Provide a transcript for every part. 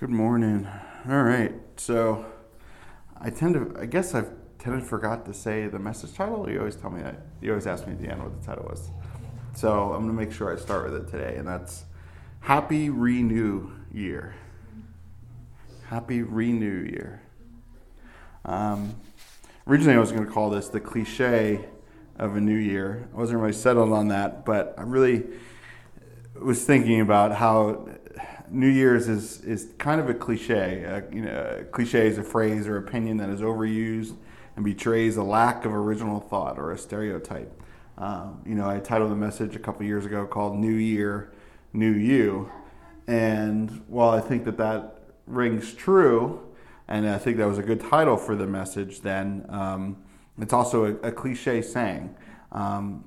Good morning. All right. So I tend to, I guess I've tended to forgot to say the message title. You always tell me that. You always ask me at the end what the title was. So I'm going to make sure I start with it today, and that's Happy Renew Year. Happy Renew Year. Um, originally, I was going to call this the cliche of a new year. I wasn't really settled on that, but I really was thinking about how New Year's is is kind of a cliche. Uh, you know, cliche is a phrase or opinion that is overused and betrays a lack of original thought or a stereotype. Um, you know, I titled a message a couple years ago called "New Year, New You," and while I think that that rings true, and I think that was a good title for the message, then um, it's also a, a cliche saying. Um,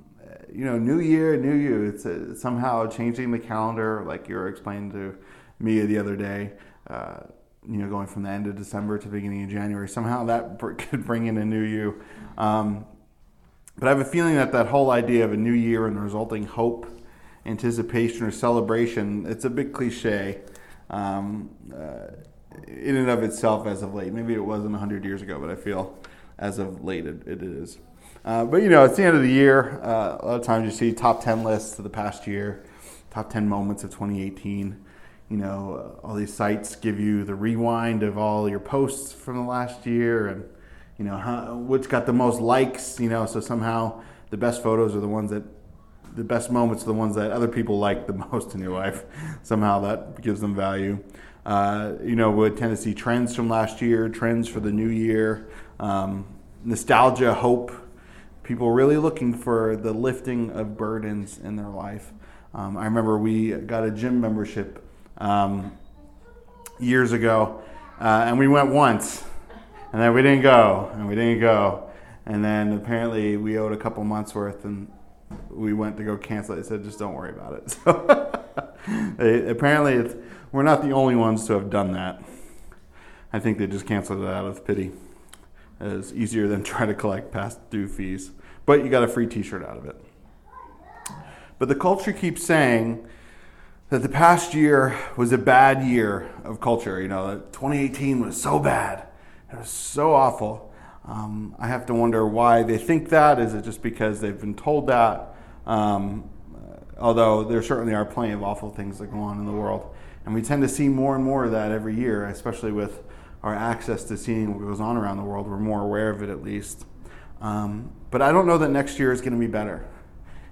you know, new year, new you. It's uh, somehow changing the calendar, like you were explaining to me the other day. Uh, you know, going from the end of December to beginning of January. Somehow that could bring in a new you. Um, but I have a feeling that that whole idea of a new year and the resulting hope, anticipation, or celebration, it's a big cliche um, uh, in and of itself as of late. Maybe it wasn't 100 years ago, but I feel as of late it, it is. Uh, but you know, it's the end of the year. Uh, a lot of times you see top 10 lists of the past year, top 10 moments of 2018. You know, uh, all these sites give you the rewind of all your posts from the last year and, you know, which got the most likes, you know, so somehow the best photos are the ones that, the best moments are the ones that other people like the most in your life. somehow that gives them value. Uh, you know, we tend to see trends from last year, trends for the new year, um, nostalgia, hope, people really looking for the lifting of burdens in their life. Um, I remember we got a gym membership um, years ago, uh, and we went once, and then we didn't go, and we didn't go, and then apparently we owed a couple months worth, and we went to go cancel it. They said, just don't worry about it. So they, apparently, we're not the only ones to have done that. I think they just canceled it out of pity. It's easier than trying to collect past due fees but you got a free t shirt out of it. But the culture keeps saying that the past year was a bad year of culture. You know, 2018 was so bad, it was so awful. Um, I have to wonder why they think that. Is it just because they've been told that? Um, although there certainly are plenty of awful things that go on in the world. And we tend to see more and more of that every year, especially with our access to seeing what goes on around the world. We're more aware of it at least. Um, but I don't know that next year is going to be better.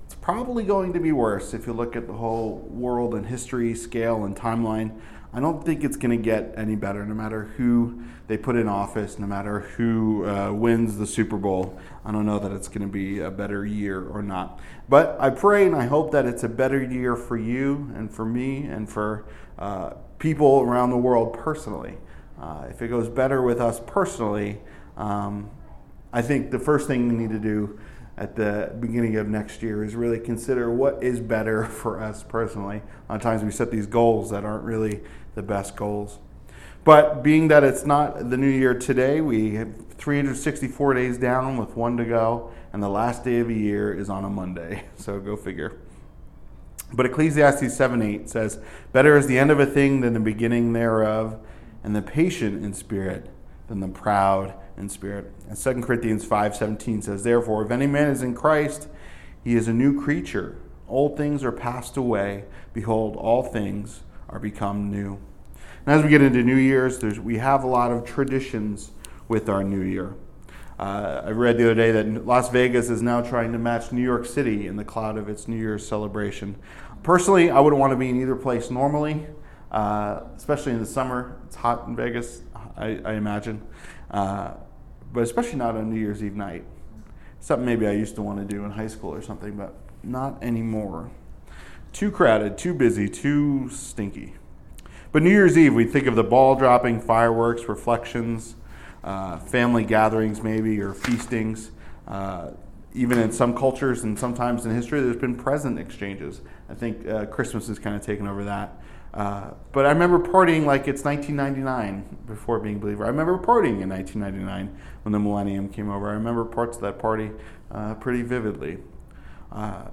It's probably going to be worse if you look at the whole world and history, scale, and timeline. I don't think it's going to get any better, no matter who they put in office, no matter who uh, wins the Super Bowl. I don't know that it's going to be a better year or not. But I pray and I hope that it's a better year for you and for me and for uh, people around the world personally. Uh, if it goes better with us personally, um, I think the first thing we need to do at the beginning of next year is really consider what is better for us personally. A lot of times we set these goals that aren't really the best goals. But being that it's not the new year today, we have 364 days down with one to go, and the last day of a year is on a Monday. So go figure. But Ecclesiastes 7 8 says, Better is the end of a thing than the beginning thereof, and the patient in spirit than the proud in spirit. And 2 Corinthians 5:17 says, "Therefore, if any man is in Christ, he is a new creature. Old things are passed away; behold, all things are become new." And as we get into New Year's, we have a lot of traditions with our New Year. Uh, I read the other day that Las Vegas is now trying to match New York City in the cloud of its New Year's celebration. Personally, I wouldn't want to be in either place normally, uh, especially in the summer. It's hot in Vegas, I, I imagine. Uh, but especially not on New Year's Eve night. Something maybe I used to want to do in high school or something, but not anymore. Too crowded, too busy, too stinky. But New Year's Eve, we think of the ball dropping, fireworks, reflections, uh, family gatherings, maybe, or feastings. Uh, even in some cultures and sometimes in history, there's been present exchanges. I think uh, Christmas has kind of taken over that. Uh, but I remember partying like it's 1999 before being a believer. I remember partying in 1999 when the millennium came over. I remember parts of that party uh, pretty vividly. Uh,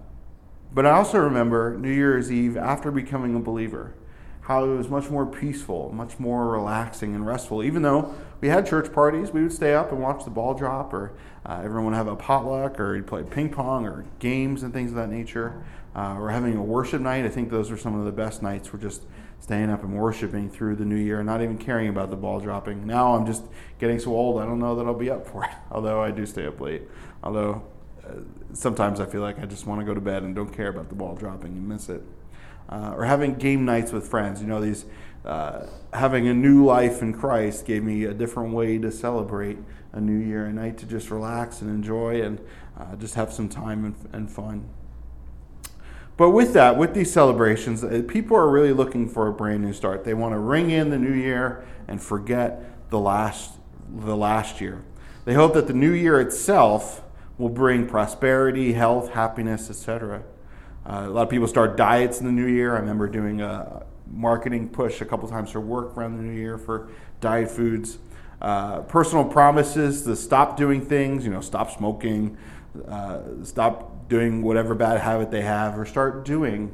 but I also remember New Year's Eve after becoming a believer, how it was much more peaceful, much more relaxing and restful. Even though we had church parties, we would stay up and watch the ball drop, or uh, everyone would have a potluck, or you'd play ping pong, or games and things of that nature. Uh, or having a worship night. I think those are some of the best nights. We're just staying up and worshiping through the new year, and not even caring about the ball dropping. Now I'm just getting so old, I don't know that I'll be up for it. Although I do stay up late. Although uh, sometimes I feel like I just want to go to bed and don't care about the ball dropping and miss it. Uh, or having game nights with friends. You know, these uh, having a new life in Christ gave me a different way to celebrate a new year, a night to just relax and enjoy and uh, just have some time and, and fun. But with that, with these celebrations, uh, people are really looking for a brand new start. They want to ring in the new year and forget the last, the last year. They hope that the new year itself will bring prosperity, health, happiness, etc. Uh, a lot of people start diets in the new year. I remember doing a marketing push a couple times for work around the new year for diet foods. Uh, personal promises to stop doing things, you know, stop smoking, uh, stop doing whatever bad habit they have or start doing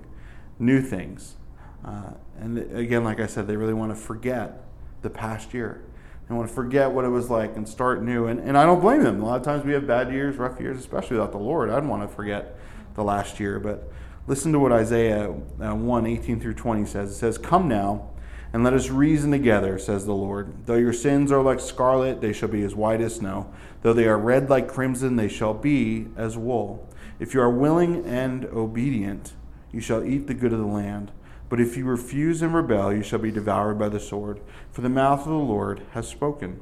new things. Uh, and again, like I said, they really want to forget the past year. They want to forget what it was like and start new. And, and I don't blame them. A lot of times we have bad years, rough years, especially without the Lord. I'd want to forget the last year. But listen to what Isaiah uh, 1 18 through 20 says. It says, Come now and let us reason together, says the Lord. Though your sins are like scarlet, they shall be as white as snow. Though they are red like crimson, they shall be as wool. If you are willing and obedient, you shall eat the good of the land. But if you refuse and rebel, you shall be devoured by the sword, for the mouth of the Lord has spoken.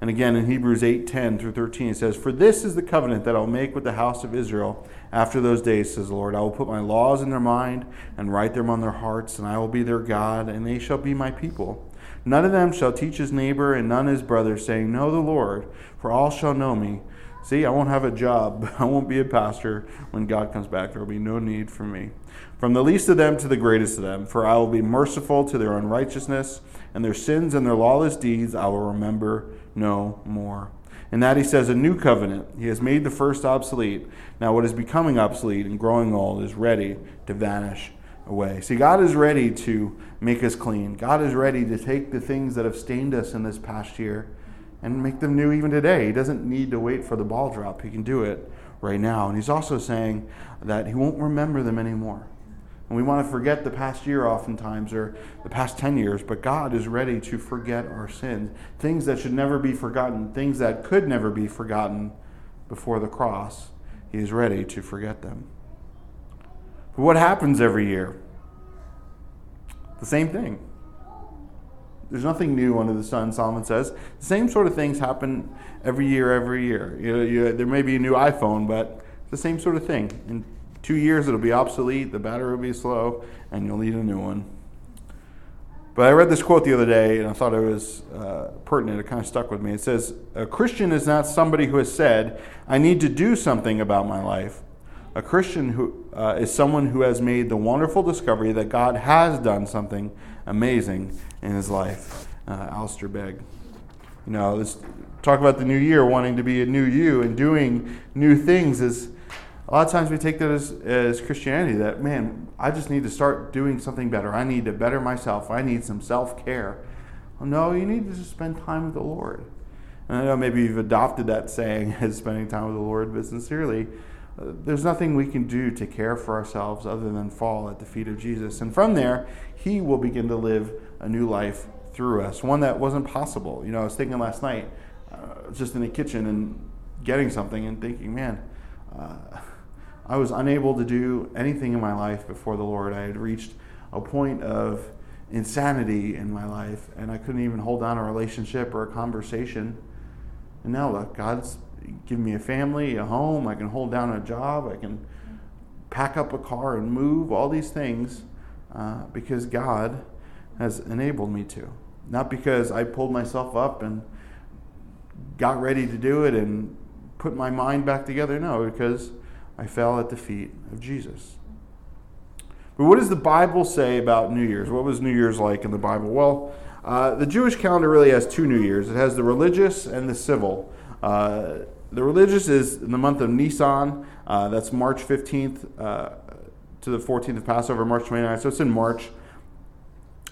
And again in Hebrews 8:10 through 13 it says, "For this is the covenant that I'll make with the house of Israel after those days," says the Lord. "I will put my laws in their mind and write them on their hearts, and I will be their God, and they shall be my people." None of them shall teach his neighbor and none his brother, saying, Know the Lord, for all shall know me, See, I won't have a job. I won't be a pastor when God comes back. There will be no need for me. From the least of them to the greatest of them, for I will be merciful to their unrighteousness, and their sins and their lawless deeds I will remember no more. And that he says, a new covenant. He has made the first obsolete. Now, what is becoming obsolete and growing old is ready to vanish away. See, God is ready to make us clean. God is ready to take the things that have stained us in this past year and make them new even today. He doesn't need to wait for the ball drop. He can do it right now. And he's also saying that he won't remember them anymore. And we want to forget the past year oftentimes or the past 10 years, but God is ready to forget our sins. Things that should never be forgotten, things that could never be forgotten before the cross. He is ready to forget them. But what happens every year? The same thing. There's nothing new under the sun, Solomon says. The same sort of things happen every year, every year. You know, you, there may be a new iPhone, but it's the same sort of thing. In two years, it'll be obsolete, the battery will be slow, and you'll need a new one. But I read this quote the other day, and I thought it was uh, pertinent. It kind of stuck with me. It says, A Christian is not somebody who has said, I need to do something about my life. A Christian who, uh, is someone who has made the wonderful discovery that God has done something amazing in his life. Uh, Alistair Begg. You know, let's talk about the new year, wanting to be a new you and doing new things is a lot of times we take that as, as Christianity that, man, I just need to start doing something better. I need to better myself. I need some self care. Well, no, you need to just spend time with the Lord. And I know maybe you've adopted that saying as spending time with the Lord, but sincerely, uh, there's nothing we can do to care for ourselves other than fall at the feet of Jesus. And from there, He will begin to live a new life through us, one that wasn't possible. You know, I was thinking last night, uh, just in the kitchen and getting something and thinking, man, uh, I was unable to do anything in my life before the Lord. I had reached a point of insanity in my life, and I couldn't even hold down a relationship or a conversation. And now, look, God's given me a family, a home, I can hold down a job, I can pack up a car and move, all these things, uh, because God has enabled me to. Not because I pulled myself up and got ready to do it and put my mind back together. No, because I fell at the feet of Jesus. But what does the Bible say about New Year's? What was New Year's like in the Bible? Well, uh, the Jewish calendar really has two New Year's. It has the religious and the civil. Uh, the religious is in the month of Nisan. Uh, that's March 15th uh, to the 14th of Passover, March 29th. So it's in March.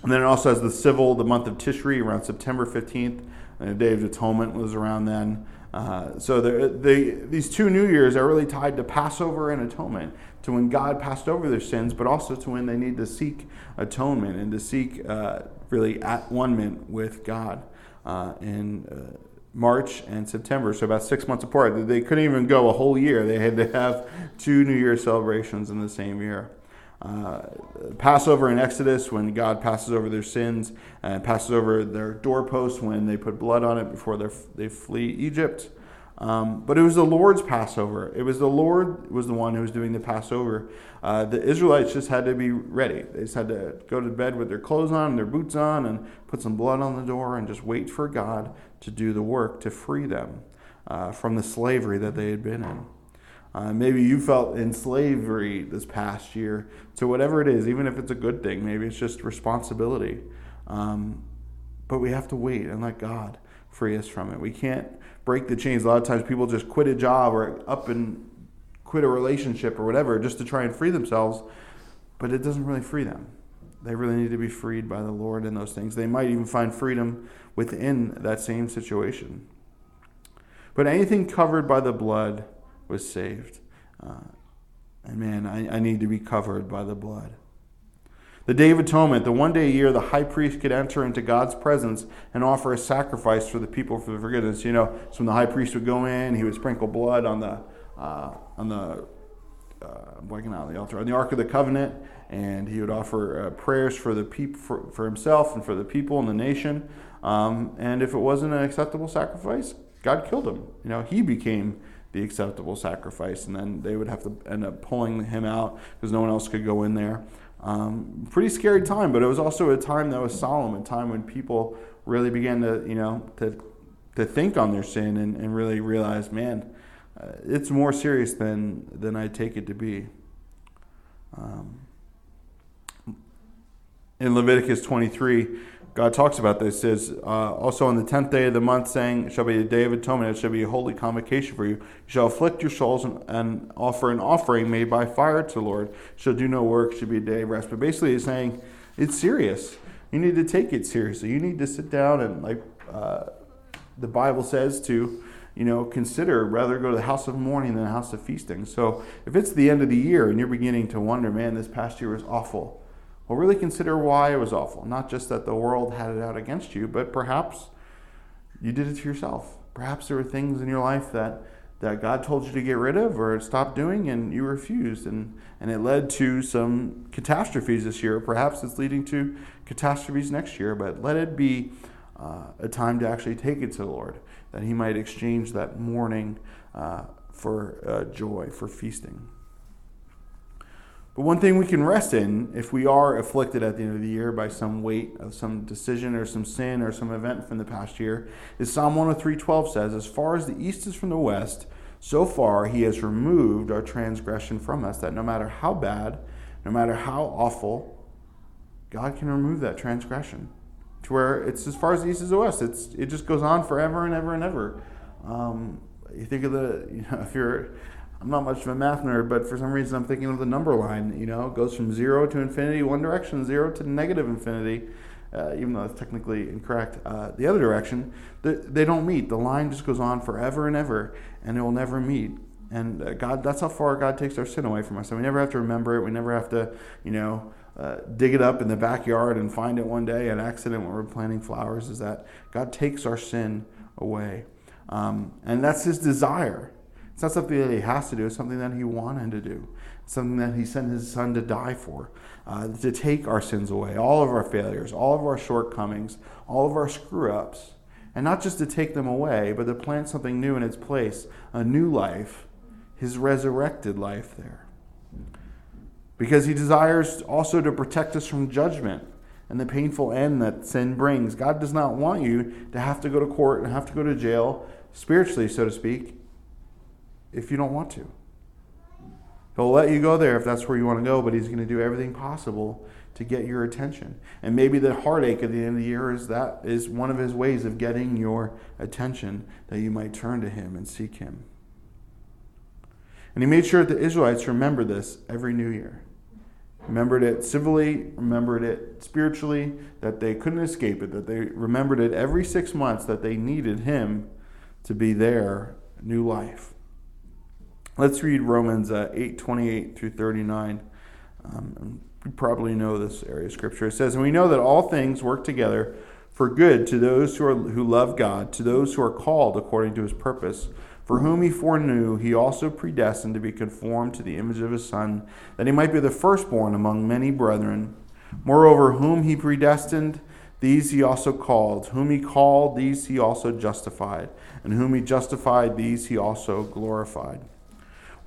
And then it also has the civil, the month of Tishri, around September 15th. And the Day of Atonement was around then. Uh, so the, the, these two New Years are really tied to Passover and atonement, to when God passed over their sins, but also to when they need to seek atonement and to seek uh, really at one with God uh, in uh, March and September, so about six months apart. They couldn't even go a whole year. They had to have two New Year celebrations in the same year. Uh, Passover in Exodus, when God passes over their sins, and passes over their doorposts when they put blood on it before they flee Egypt. Um, but it was the Lord's Passover. It was the Lord was the one who was doing the Passover. Uh, the Israelites just had to be ready. They just had to go to bed with their clothes on, their boots on, and put some blood on the door, and just wait for God to do the work to free them uh, from the slavery that they had been in. Uh, maybe you felt in slavery this past year to whatever it is, even if it's a good thing. Maybe it's just responsibility. Um, but we have to wait and let God free us from it. We can't break the chains. A lot of times people just quit a job or up and quit a relationship or whatever just to try and free themselves, but it doesn't really free them. They really need to be freed by the Lord in those things. They might even find freedom within that same situation. But anything covered by the blood was saved. Uh, and man, I, I need to be covered by the blood. The Day of Atonement, the one day a year the high priest could enter into God's presence and offer a sacrifice for the people for the forgiveness. You know, so when the high priest would go in, he would sprinkle blood on the uh, on the uh, blanking out the altar on the Ark of the Covenant, and he would offer uh, prayers for the people for, for himself and for the people and the nation. Um, and if it wasn't an acceptable sacrifice, God killed him. You know, he became the acceptable sacrifice, and then they would have to end up pulling him out because no one else could go in there. Um, pretty scary time, but it was also a time that was solemn, a time when people really began to, you know, to to think on their sin and, and really realize, man, uh, it's more serious than than I take it to be. Um, in Leviticus 23, God talks about this. says uh, also on the tenth day of the month, saying, "It shall be a day of atonement. It shall be a holy convocation for you. You shall afflict your souls and, and offer an offering made by fire to the Lord. shall do no work. Should be a day of rest." But basically, it's saying it's serious. You need to take it seriously. You need to sit down and, like uh, the Bible says, to you know consider rather go to the house of mourning than the house of feasting. So if it's the end of the year and you're beginning to wonder, man, this past year was awful well, really consider why it was awful. Not just that the world had it out against you, but perhaps you did it to yourself. Perhaps there were things in your life that, that God told you to get rid of or stop doing and you refused. And, and it led to some catastrophes this year. Perhaps it's leading to catastrophes next year, but let it be uh, a time to actually take it to the Lord, that He might exchange that mourning uh, for uh, joy, for feasting. But one thing we can rest in, if we are afflicted at the end of the year by some weight of some decision or some sin or some event from the past year, is Psalm 103:12 says, "As far as the east is from the west, so far he has removed our transgression from us." That no matter how bad, no matter how awful, God can remove that transgression to where it's as far as the east is the west. It's it just goes on forever and ever and ever. Um, you think of the you know if you're I'm not much of a math nerd, but for some reason I'm thinking of the number line. You know, it goes from zero to infinity one direction, zero to negative infinity, uh, even though that's technically incorrect. Uh, the other direction, they, they don't meet. The line just goes on forever and ever, and it will never meet. And uh, God, that's how far God takes our sin away from us. And we never have to remember it. We never have to, you know, uh, dig it up in the backyard and find it one day an accident when we're planting flowers. Is that God takes our sin away, um, and that's His desire. It's not something that he has to do, it's something that he wanted to do. It's something that he sent his son to die for, uh, to take our sins away, all of our failures, all of our shortcomings, all of our screw ups. And not just to take them away, but to plant something new in its place, a new life, his resurrected life there. Because he desires also to protect us from judgment and the painful end that sin brings. God does not want you to have to go to court and have to go to jail, spiritually, so to speak if you don't want to. He'll let you go there if that's where you want to go, but he's going to do everything possible to get your attention. And maybe the heartache at the end of the year is that is one of his ways of getting your attention that you might turn to him and seek him. And he made sure that the Israelites remember this every new year. remembered it civilly, remembered it spiritually, that they couldn't escape it, that they remembered it every six months, that they needed Him to be their new life. Let's read Romans uh, 8 28 through 39. Um, you probably know this area of Scripture. It says, And we know that all things work together for good to those who, are, who love God, to those who are called according to his purpose. For whom he foreknew, he also predestined to be conformed to the image of his Son, that he might be the firstborn among many brethren. Moreover, whom he predestined, these he also called. Whom he called, these he also justified. And whom he justified, these he also glorified.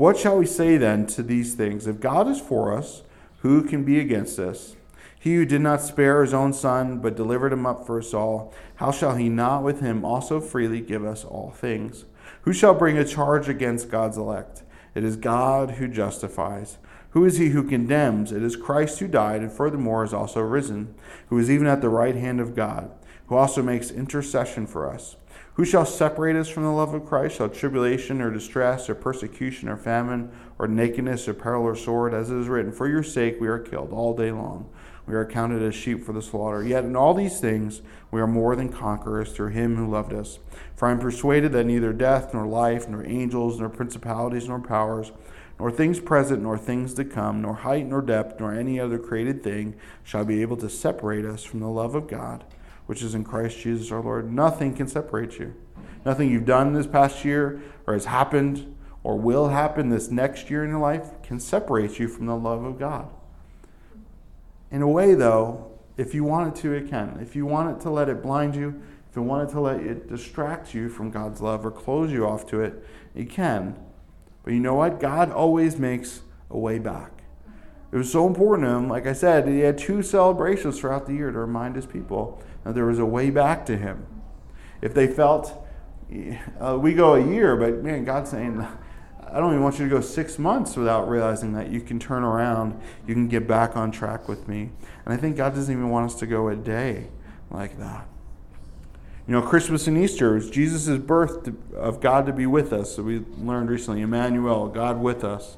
What shall we say then to these things? If God is for us, who can be against us? He who did not spare his own son, but delivered him up for us all, how shall he not with him also freely give us all things? Who shall bring a charge against God's elect? It is God who justifies. Who is he who condemns? It is Christ who died, and furthermore is also risen, who is even at the right hand of God, who also makes intercession for us. Who shall separate us from the love of Christ? Shall tribulation or distress or persecution or famine or nakedness or peril or sword? As it is written, For your sake we are killed all day long. We are counted as sheep for the slaughter. Yet in all these things we are more than conquerors through him who loved us. For I am persuaded that neither death, nor life, nor angels, nor principalities, nor powers, nor things present, nor things to come, nor height, nor depth, nor any other created thing shall be able to separate us from the love of God, which is in Christ Jesus our Lord. Nothing can separate you. Nothing you've done this past year, or has happened, or will happen this next year in your life can separate you from the love of God. In a way, though, if you want it to, it can. If you want it to let it blind you, if you want it to let it distract you from God's love or close you off to it, it can. But you know what? God always makes a way back. It was so important to him. Like I said, he had two celebrations throughout the year to remind his people there was a way back to him. If they felt, uh, we go a year, but man, God's saying, I don't even want you to go six months without realizing that you can turn around, you can get back on track with me. And I think God doesn't even want us to go a day like that. You know, Christmas and Easter is Jesus' birth to, of God to be with us. So we learned recently, Emmanuel, God with us.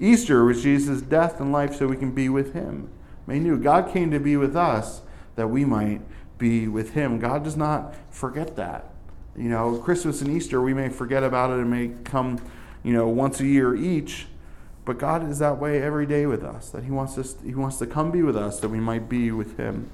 Easter was Jesus' death and life so we can be with him. May knew God came to be with us that we might be with him. God does not forget that. You know, Christmas and Easter, we may forget about it and may come you know, once a year each. But God is that way every day with us, that He wants us He wants to come be with us that we might be with Him.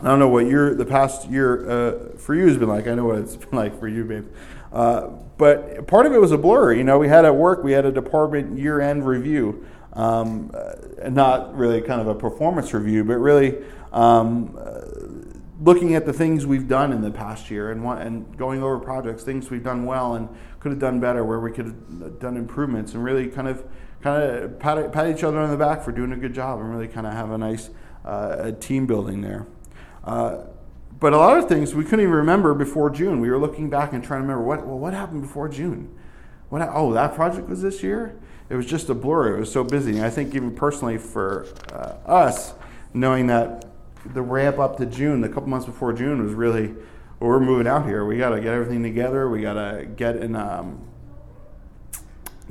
I don't know what your the past year uh, for you has been like. I know what it's been like for you, babe. Uh, but part of it was a blur. You know, we had at work we had a department year end review, um, uh, not really kind of a performance review, but really um, looking at the things we've done in the past year and and going over projects, things we've done well, and could have done better, where we could have done improvements, and really kind of kind of pat, pat each other on the back for doing a good job, and really kind of have a nice uh, team building there. Uh, but a lot of things we couldn't even remember before June. We were looking back and trying to remember what well what happened before June. What oh that project was this year. It was just a blur. It was so busy. And I think even personally for uh, us, knowing that the ramp up to June, the couple months before June, was really well, we're moving out here. We got to get everything together. We got to get in, um,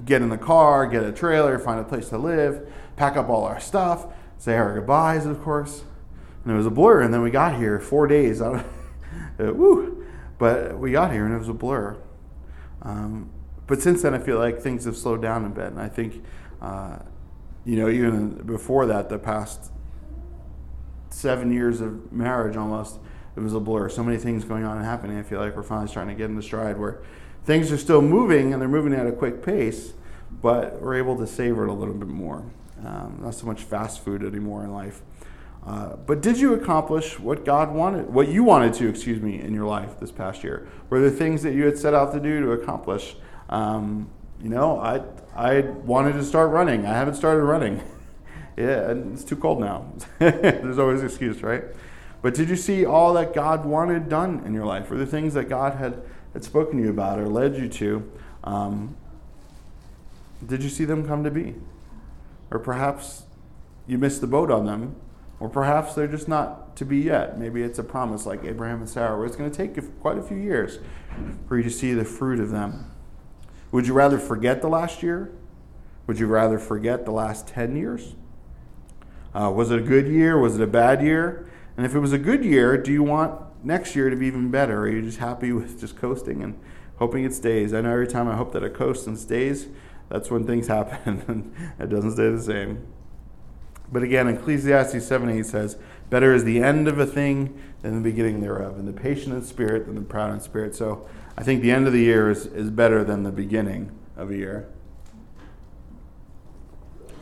get in the car, get a trailer, find a place to live, pack up all our stuff, say our goodbyes, of course. And it was a blur. And then we got here four days. uh, woo! But we got here and it was a blur. Um, but since then, I feel like things have slowed down a bit. And I think, uh, you know, even before that, the past seven years of marriage almost it was a blur. So many things going on and happening. I feel like we're finally starting to get in the stride where things are still moving and they're moving at a quick pace, but we're able to savor it a little bit more. Um, not so much fast food anymore in life. Uh, but did you accomplish what God wanted, what you wanted to, excuse me, in your life this past year? Were there things that you had set out to do to accomplish? Um, you know, I I wanted to start running. I haven't started running. yeah, it's too cold now. There's always an excuse, right? But did you see all that God wanted done in your life, or the things that God had, had spoken to you about or led you to? Um, did you see them come to be? Or perhaps you missed the boat on them, or perhaps they're just not to be yet. Maybe it's a promise like Abraham and Sarah, where it's going to take quite a few years for you to see the fruit of them. Would you rather forget the last year? Would you rather forget the last 10 years? Uh, was it a good year? Was it a bad year? And if it was a good year, do you want next year to be even better? Or are you just happy with just coasting and hoping it stays? I know every time I hope that it coasts and stays, that's when things happen and it doesn't stay the same. But again, Ecclesiastes 7 8 says, Better is the end of a thing than the beginning thereof, and the patient in spirit than the proud in spirit. So I think the end of the year is, is better than the beginning of a year.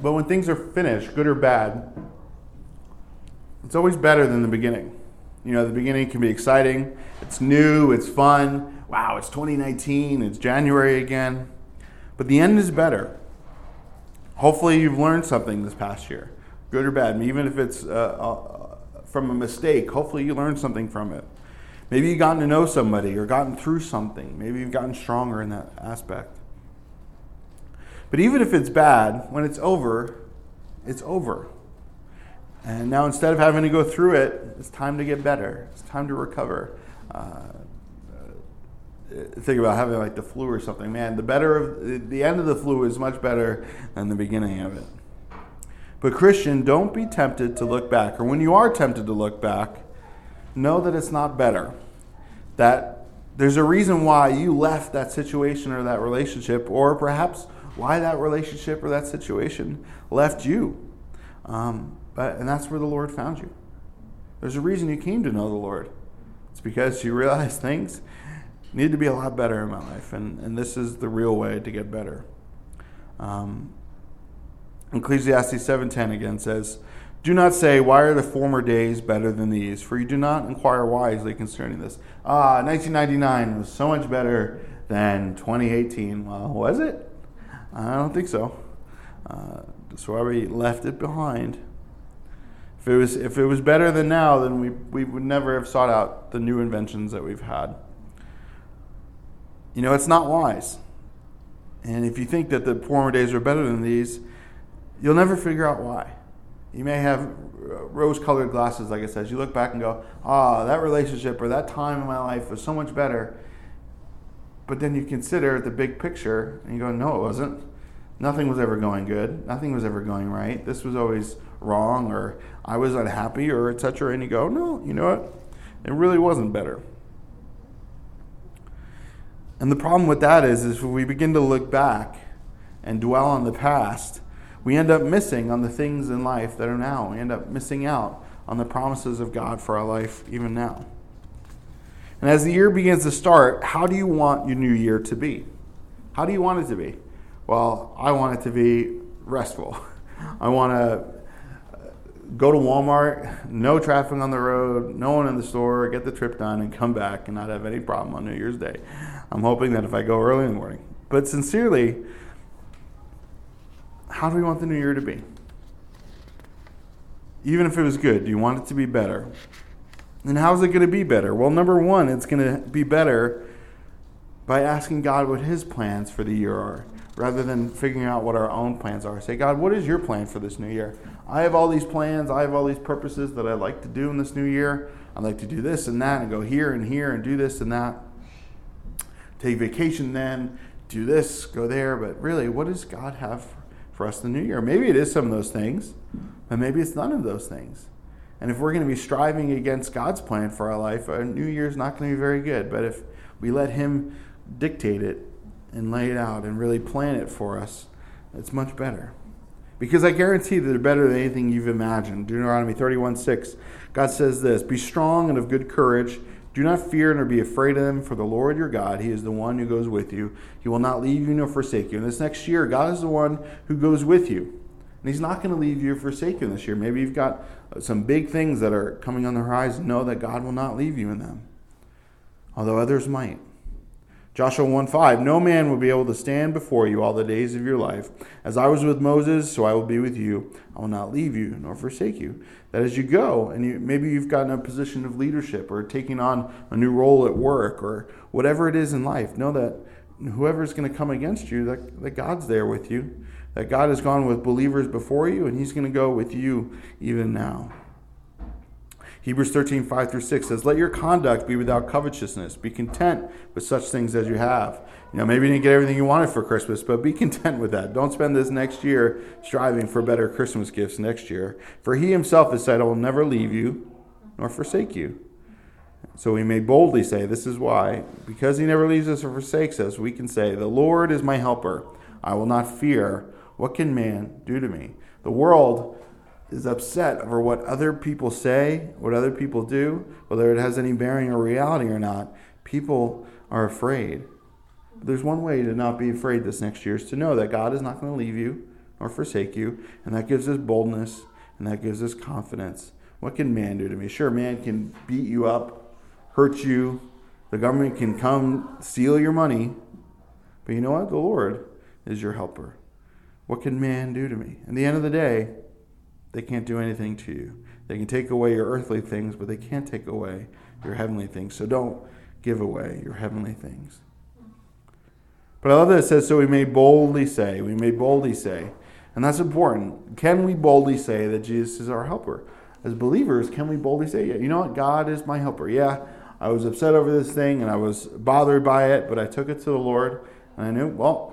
But when things are finished, good or bad, it's always better than the beginning. You know, the beginning can be exciting, it's new, it's fun. Wow, it's 2019, it's January again. But the end is better. Hopefully, you've learned something this past year, good or bad. even if it's uh, uh, from a mistake, hopefully, you learned something from it. Maybe you've gotten to know somebody or gotten through something. Maybe you've gotten stronger in that aspect. But even if it's bad, when it's over, it's over. And now instead of having to go through it, it's time to get better. It's time to recover. Uh, think about having like the flu or something. Man, the better of the end of the flu is much better than the beginning of it. But Christian, don't be tempted to look back, or when you are tempted to look back, know that it's not better. That there's a reason why you left that situation or that relationship, or perhaps why that relationship or that situation left you. Um, but, and that's where the Lord found you. There's a reason you came to know the Lord. It's because you realized things need to be a lot better in my life, and, and this is the real way to get better. Um, Ecclesiastes 7:10 again says, "Do not say, why are the former days better than these? For you do not inquire wisely concerning this." Ah, 1999 was so much better than 2018. Well, was it? I don't think so. Uh, that's why we left it behind. If it was if it was better than now, then we we would never have sought out the new inventions that we've had. You know, it's not wise. And if you think that the former days are better than these, you'll never figure out why. You may have rose colored glasses, like I said. You look back and go, ah, that relationship or that time in my life was so much better. But then you consider the big picture and you go, no, it wasn't. Nothing was ever going good. Nothing was ever going right. This was always wrong or I was unhappy or etc. And you go, no, you know what? It really wasn't better. And the problem with that is, is when we begin to look back and dwell on the past, we end up missing on the things in life that are now. We end up missing out on the promises of God for our life even now. And as the year begins to start, how do you want your new year to be? How do you want it to be? Well, I want it to be restful. I want to go to Walmart, no traffic on the road, no one in the store, get the trip done, and come back and not have any problem on New Year's Day. I'm hoping that if I go early in the morning. But sincerely, how do we want the new year to be? Even if it was good, do you want it to be better? And how is it going to be better? Well, number one, it's going to be better by asking God what His plans for the year are, rather than figuring out what our own plans are. Say, God, what is your plan for this new year? I have all these plans, I have all these purposes that I'd like to do in this new year. I'd like to do this and that, and go here and here and do this and that. Take vacation then, do this, go there. But really, what does God have for us in the new year? Maybe it is some of those things, but maybe it's none of those things. And if we're going to be striving against God's plan for our life, our new year is not going to be very good. But if we let Him dictate it and lay it out and really plan it for us, it's much better. Because I guarantee that they're better than anything you've imagined. Deuteronomy 31 6, God says this Be strong and of good courage. Do not fear nor be afraid of them, for the Lord your God, He is the one who goes with you. He will not leave you nor forsake you. And this next year, God is the one who goes with you. And He's not going to leave you or forsake you this year. Maybe you've got some big things that are coming on the horizon. Know that God will not leave you in them, although others might. Joshua 1 5, no man will be able to stand before you all the days of your life. As I was with Moses, so I will be with you. I will not leave you nor forsake you. That as you go, and you, maybe you've gotten a position of leadership or taking on a new role at work or whatever it is in life, know that whoever's going to come against you, that, that God's there with you that God has gone with believers before you, and He's going to go with you even now. Hebrews 13, 5 through 6 says, Let your conduct be without covetousness. Be content with such things as you have. You know, maybe you didn't get everything you wanted for Christmas, but be content with that. Don't spend this next year striving for better Christmas gifts next year. For he himself has said, I will never leave you nor forsake you. So we may boldly say, This is why, because he never leaves us or forsakes us, we can say, The Lord is my helper. I will not fear. What can man do to me? The world is upset over what other people say, what other people do, whether it has any bearing or reality or not. People are afraid. But there's one way to not be afraid this next year is to know that God is not going to leave you or forsake you, and that gives us boldness and that gives us confidence. What can man do to me? Sure, man can beat you up, hurt you. The government can come steal your money. But you know what? The Lord is your helper. What can man do to me? In the end of the day, they can't do anything to you. They can take away your earthly things, but they can't take away your heavenly things. So don't give away your heavenly things. But I love that it says, so we may boldly say, we may boldly say, and that's important. Can we boldly say that Jesus is our helper? As believers, can we boldly say, yeah, you know what? God is my helper. Yeah, I was upset over this thing and I was bothered by it, but I took it to the Lord and I knew, well,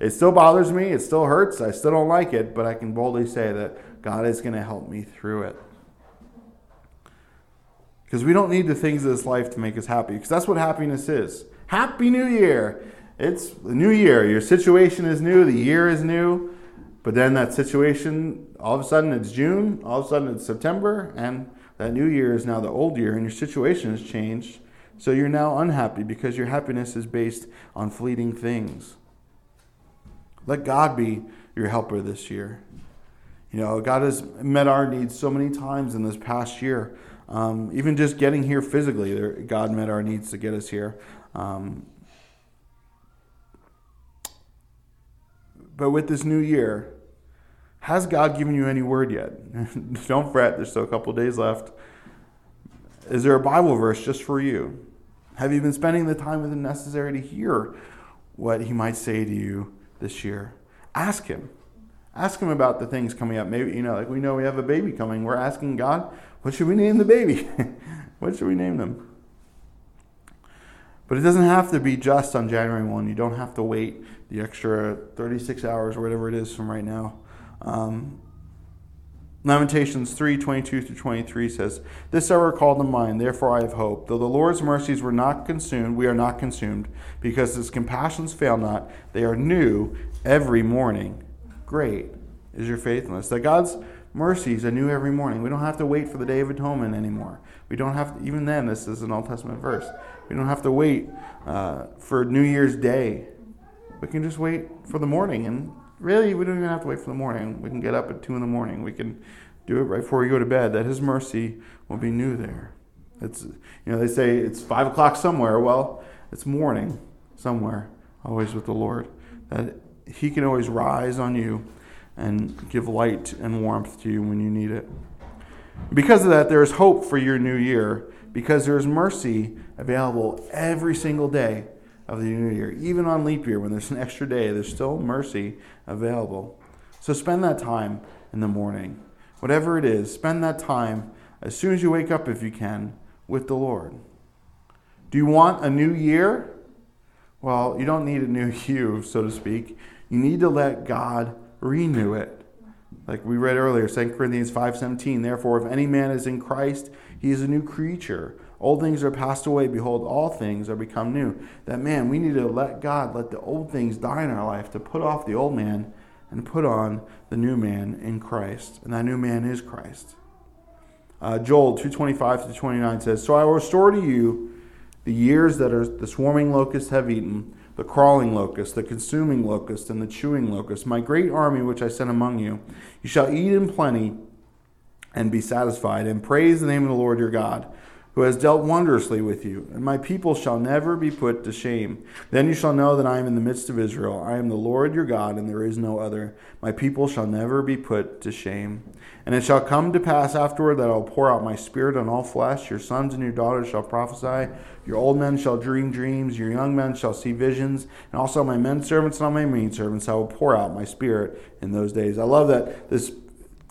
it still bothers me. It still hurts. I still don't like it, but I can boldly say that God is going to help me through it. Because we don't need the things of this life to make us happy, because that's what happiness is. Happy New Year! It's the new year. Your situation is new, the year is new, but then that situation, all of a sudden it's June, all of a sudden it's September, and that new year is now the old year, and your situation has changed. So you're now unhappy because your happiness is based on fleeting things. Let God be your helper this year. You know, God has met our needs so many times in this past year. Um, even just getting here physically, God met our needs to get us here. Um, but with this new year, has God given you any word yet? Don't fret, there's still a couple days left. Is there a Bible verse just for you? Have you been spending the time with Him necessary to hear what He might say to you this year. Ask Him. Ask Him about the things coming up. Maybe, you know, like we know we have a baby coming. We're asking God, what should we name the baby? what should we name them? But it doesn't have to be just on January 1. You don't have to wait the extra 36 hours or whatever it is from right now. Um, Lamentations 3 22 through 23 says, This I recall to mind, therefore I have hope. Though the Lord's mercies were not consumed, we are not consumed, because his compassions fail not. They are new every morning. Great is your faithfulness. That God's mercies are new every morning. We don't have to wait for the Day of Atonement anymore. We don't have to, even then, this is an Old Testament verse. We don't have to wait uh, for New Year's Day. We can just wait for the morning and Really, we don't even have to wait for the morning. We can get up at 2 in the morning. We can do it right before we go to bed. That His mercy will be new there. It's, you know, they say it's 5 o'clock somewhere. Well, it's morning somewhere, always with the Lord. That He can always rise on you and give light and warmth to you when you need it. Because of that, there is hope for your new year because there is mercy available every single day of the new year. Even on leap year, when there's an extra day, there's still mercy available. So spend that time in the morning. Whatever it is, spend that time as soon as you wake up, if you can, with the Lord. Do you want a new year? Well, you don't need a new you, so to speak. You need to let God renew it. Like we read earlier, 2 Corinthians 5:17, therefore if any man is in Christ, he is a new creature. Old things are passed away. Behold, all things are become new. That man, we need to let God let the old things die in our life to put off the old man and put on the new man in Christ. And that new man is Christ. Uh, Joel 225 to 29 says, So I will restore to you the years that are the swarming locusts have eaten, the crawling locust, the consuming locust, and the chewing locust, my great army which I sent among you. You shall eat in plenty and be satisfied, and praise the name of the Lord your God who has dealt wondrously with you, and my people shall never be put to shame. Then you shall know that I am in the midst of Israel. I am the Lord your God, and there is no other. My people shall never be put to shame. And it shall come to pass afterward that I will pour out my spirit on all flesh. Your sons and your daughters shall prophesy. Your old men shall dream dreams. Your young men shall see visions. And also my men servants and all my maid servants I will pour out my spirit in those days. I love that this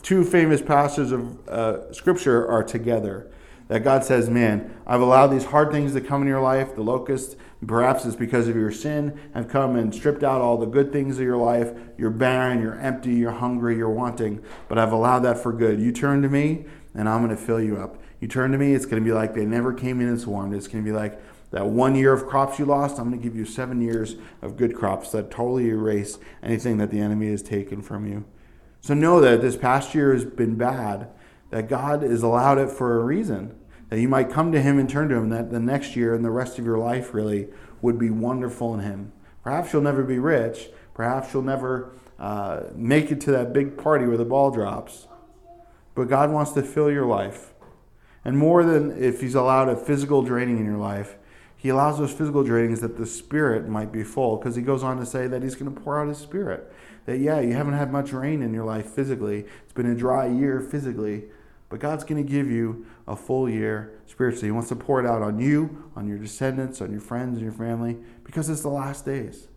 two famous passages of uh, scripture are together that God says, Man, I've allowed these hard things to come in your life, the locusts, perhaps it's because of your sin, have come and stripped out all the good things of your life. You're barren, you're empty, you're hungry, you're wanting, but I've allowed that for good. You turn to me, and I'm going to fill you up. You turn to me, it's going to be like they never came in and swarmed. It's going to be like that one year of crops you lost, I'm going to give you seven years of good crops that totally erase anything that the enemy has taken from you. So know that this past year has been bad, that God has allowed it for a reason. That you might come to Him and turn to Him, that the next year and the rest of your life really would be wonderful in Him. Perhaps you'll never be rich. Perhaps you'll never uh, make it to that big party where the ball drops. But God wants to fill your life. And more than if He's allowed a physical draining in your life, He allows those physical drainings that the Spirit might be full, because He goes on to say that He's going to pour out His Spirit. That, yeah, you haven't had much rain in your life physically, it's been a dry year physically, but God's going to give you a full year spiritually. He wants to pour it out on you, on your descendants, on your friends, and your family, because it's the last days.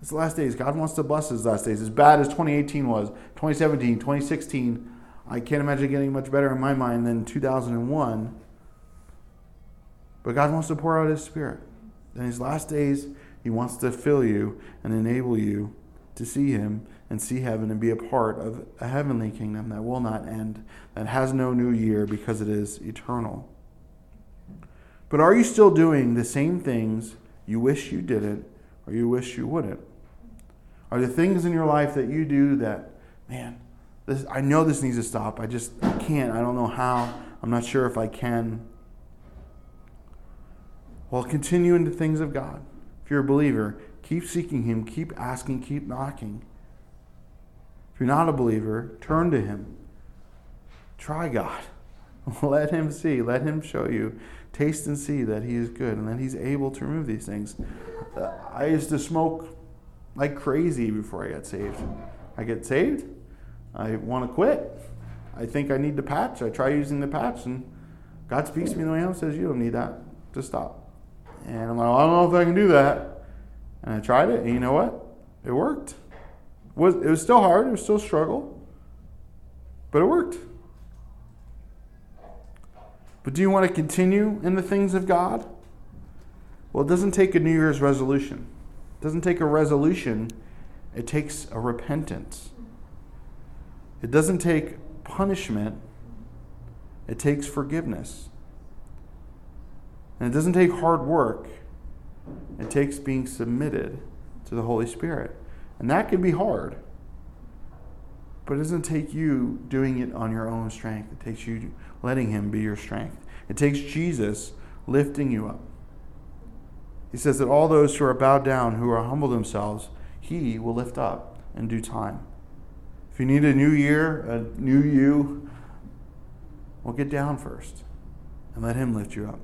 It's the last days. God wants to bless his last days. As bad as 2018 was, 2017, 2016, I can't imagine getting much better in my mind than 2001. But God wants to pour out his spirit. In his last days, he wants to fill you and enable you to see him and see heaven and be a part of a heavenly kingdom that will not end, that has no new year because it is eternal. But are you still doing the same things you wish you didn't or you wish you wouldn't? Are there things in your life that you do that, man, this, I know this needs to stop. I just I can't. I don't know how. I'm not sure if I can. Well, continue in the things of God. If you're a believer, keep seeking Him, keep asking, keep knocking. You're not a believer, turn to Him. Try God. Let Him see. Let Him show you. Taste and see that He is good and that He's able to remove these things. Uh, I used to smoke like crazy before I got saved. I get saved. I want to quit. I think I need the patch. I try using the patch, and God speaks to me in the way and says, You don't need that. Just stop. And I'm like, well, I don't know if I can do that. And I tried it, and you know what? It worked was it was still hard, it was still a struggle, but it worked. But do you want to continue in the things of God? Well, it doesn't take a New Year's resolution. It doesn't take a resolution, it takes a repentance. It doesn't take punishment, it takes forgiveness. And it doesn't take hard work, it takes being submitted to the Holy Spirit. And that can be hard. But it doesn't take you doing it on your own strength. It takes you letting Him be your strength. It takes Jesus lifting you up. He says that all those who are bowed down, who are humble themselves, He will lift up in due time. If you need a new year, a new you, well, get down first and let Him lift you up.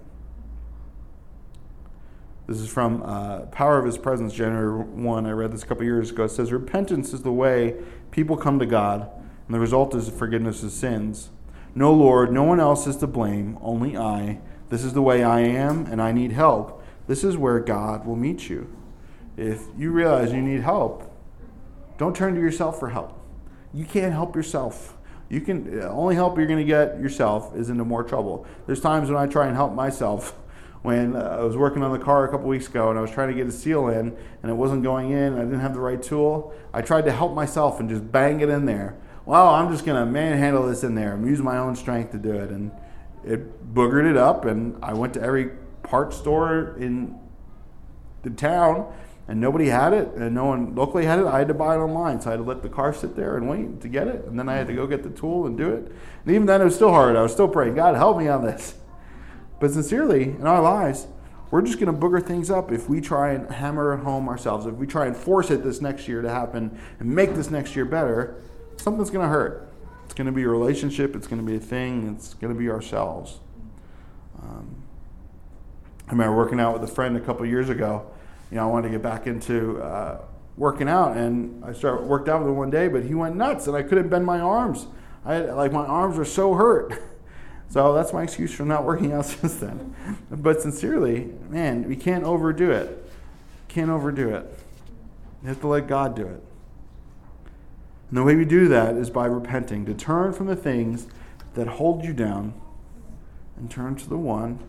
This is from uh, Power of His Presence, January 1. I read this a couple years ago. It says, Repentance is the way people come to God, and the result is forgiveness of sins. No, Lord, no one else is to blame, only I. This is the way I am, and I need help. This is where God will meet you. If you realize you need help, don't turn to yourself for help. You can't help yourself. You can only help you're going to get yourself is into more trouble. There's times when I try and help myself when uh, I was working on the car a couple weeks ago and I was trying to get a seal in and it wasn't going in and I didn't have the right tool. I tried to help myself and just bang it in there. Well, I'm just going to manhandle this in there and use my own strength to do it. And it boogered it up and I went to every part store in the town and nobody had it and no one locally had it. I had to buy it online. So I had to let the car sit there and wait to get it. And then I had to go get the tool and do it. And even then it was still hard. I was still praying, God, help me on this. But sincerely, in our lives, we're just going to booger things up if we try and hammer it home ourselves. If we try and force it this next year to happen and make this next year better, something's going to hurt. It's going to be a relationship, it's going to be a thing, it's going to be ourselves. Um, I remember working out with a friend a couple years ago. You know, I wanted to get back into uh, working out, and I started worked out with him one day, but he went nuts, and I couldn't bend my arms. I had, like my arms were so hurt. So that's my excuse for not working out since then. But sincerely, man, we can't overdo it. Can't overdo it. You have to let God do it. And the way we do that is by repenting, to turn from the things that hold you down and turn to the one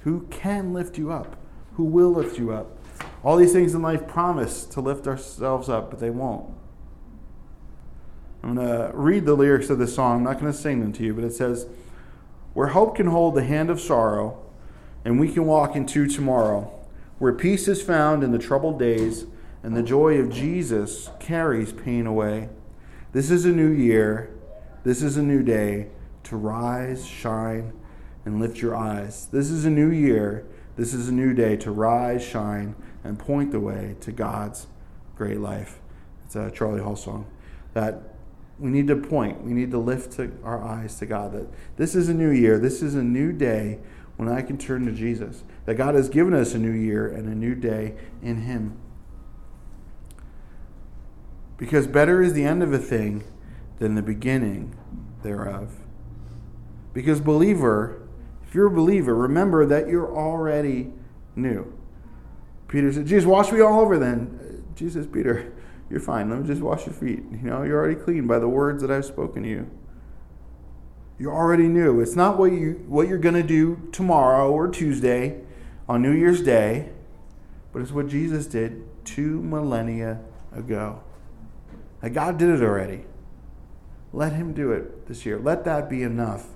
who can lift you up, who will lift you up. All these things in life promise to lift ourselves up, but they won't. I'm going to read the lyrics of this song. I'm not going to sing them to you, but it says, Where hope can hold the hand of sorrow, and we can walk into tomorrow, where peace is found in the troubled days, and the joy of Jesus carries pain away. This is a new year. This is a new day to rise, shine, and lift your eyes. This is a new year. This is a new day to rise, shine, and point the way to God's great life. It's a Charlie Hall song that we need to point, we need to lift to our eyes to God that this is a new year, this is a new day when I can turn to Jesus. That God has given us a new year and a new day in Him. Because better is the end of a thing than the beginning thereof. Because, believer, if you're a believer, remember that you're already new. Peter said, Jesus, wash me all over then. Uh, Jesus, Peter, you're fine. Let me just wash your feet. You know, you're already clean by the words that I've spoken to you. You already knew. It's not what you what you're going to do tomorrow or Tuesday on New Year's Day, but it's what Jesus did two millennia ago. That God did it already. Let him do it this year. Let that be enough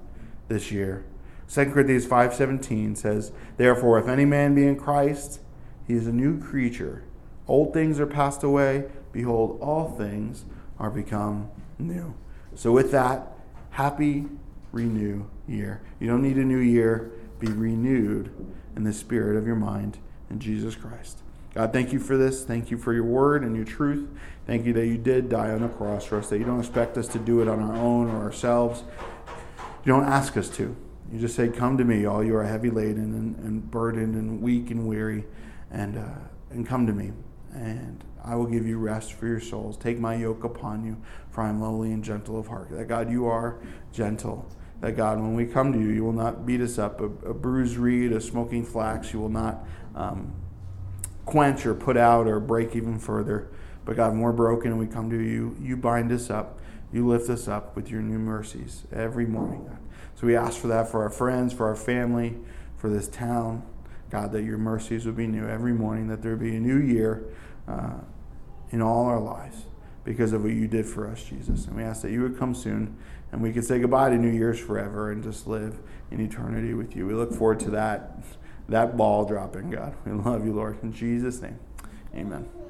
this year. 2 Corinthians 5:17 says, "Therefore if any man be in Christ, he is a new creature. Old things are passed away; behold, all things are become new." So with that, happy renew year. You don't need a new year. Be renewed in the spirit of your mind in Jesus Christ. God, thank you for this. Thank you for your word and your truth. Thank you that you did die on the cross for us, that you don't expect us to do it on our own or ourselves. You don't ask us to. You just say, Come to me, all you are heavy laden and, and burdened and weak and weary, and, uh, and come to me, and I will give you rest for your souls. Take my yoke upon you, for I am lowly and gentle of heart. That God, you are gentle. That God, when we come to you, you will not beat us up. A, a bruised reed, a smoking flax, you will not um, quench or put out or break even further. But God, when we're broken and we come to you, you bind us up. You lift us up with your new mercies every morning, God. So we ask for that for our friends, for our family, for this town. God, that your mercies would be new every morning, that there be a new year uh, in all our lives because of what you did for us, Jesus. And we ask that you would come soon and we could say goodbye to New Year's forever and just live in eternity with you. We look forward to that, that ball dropping, God. We love you, Lord. In Jesus' name, amen.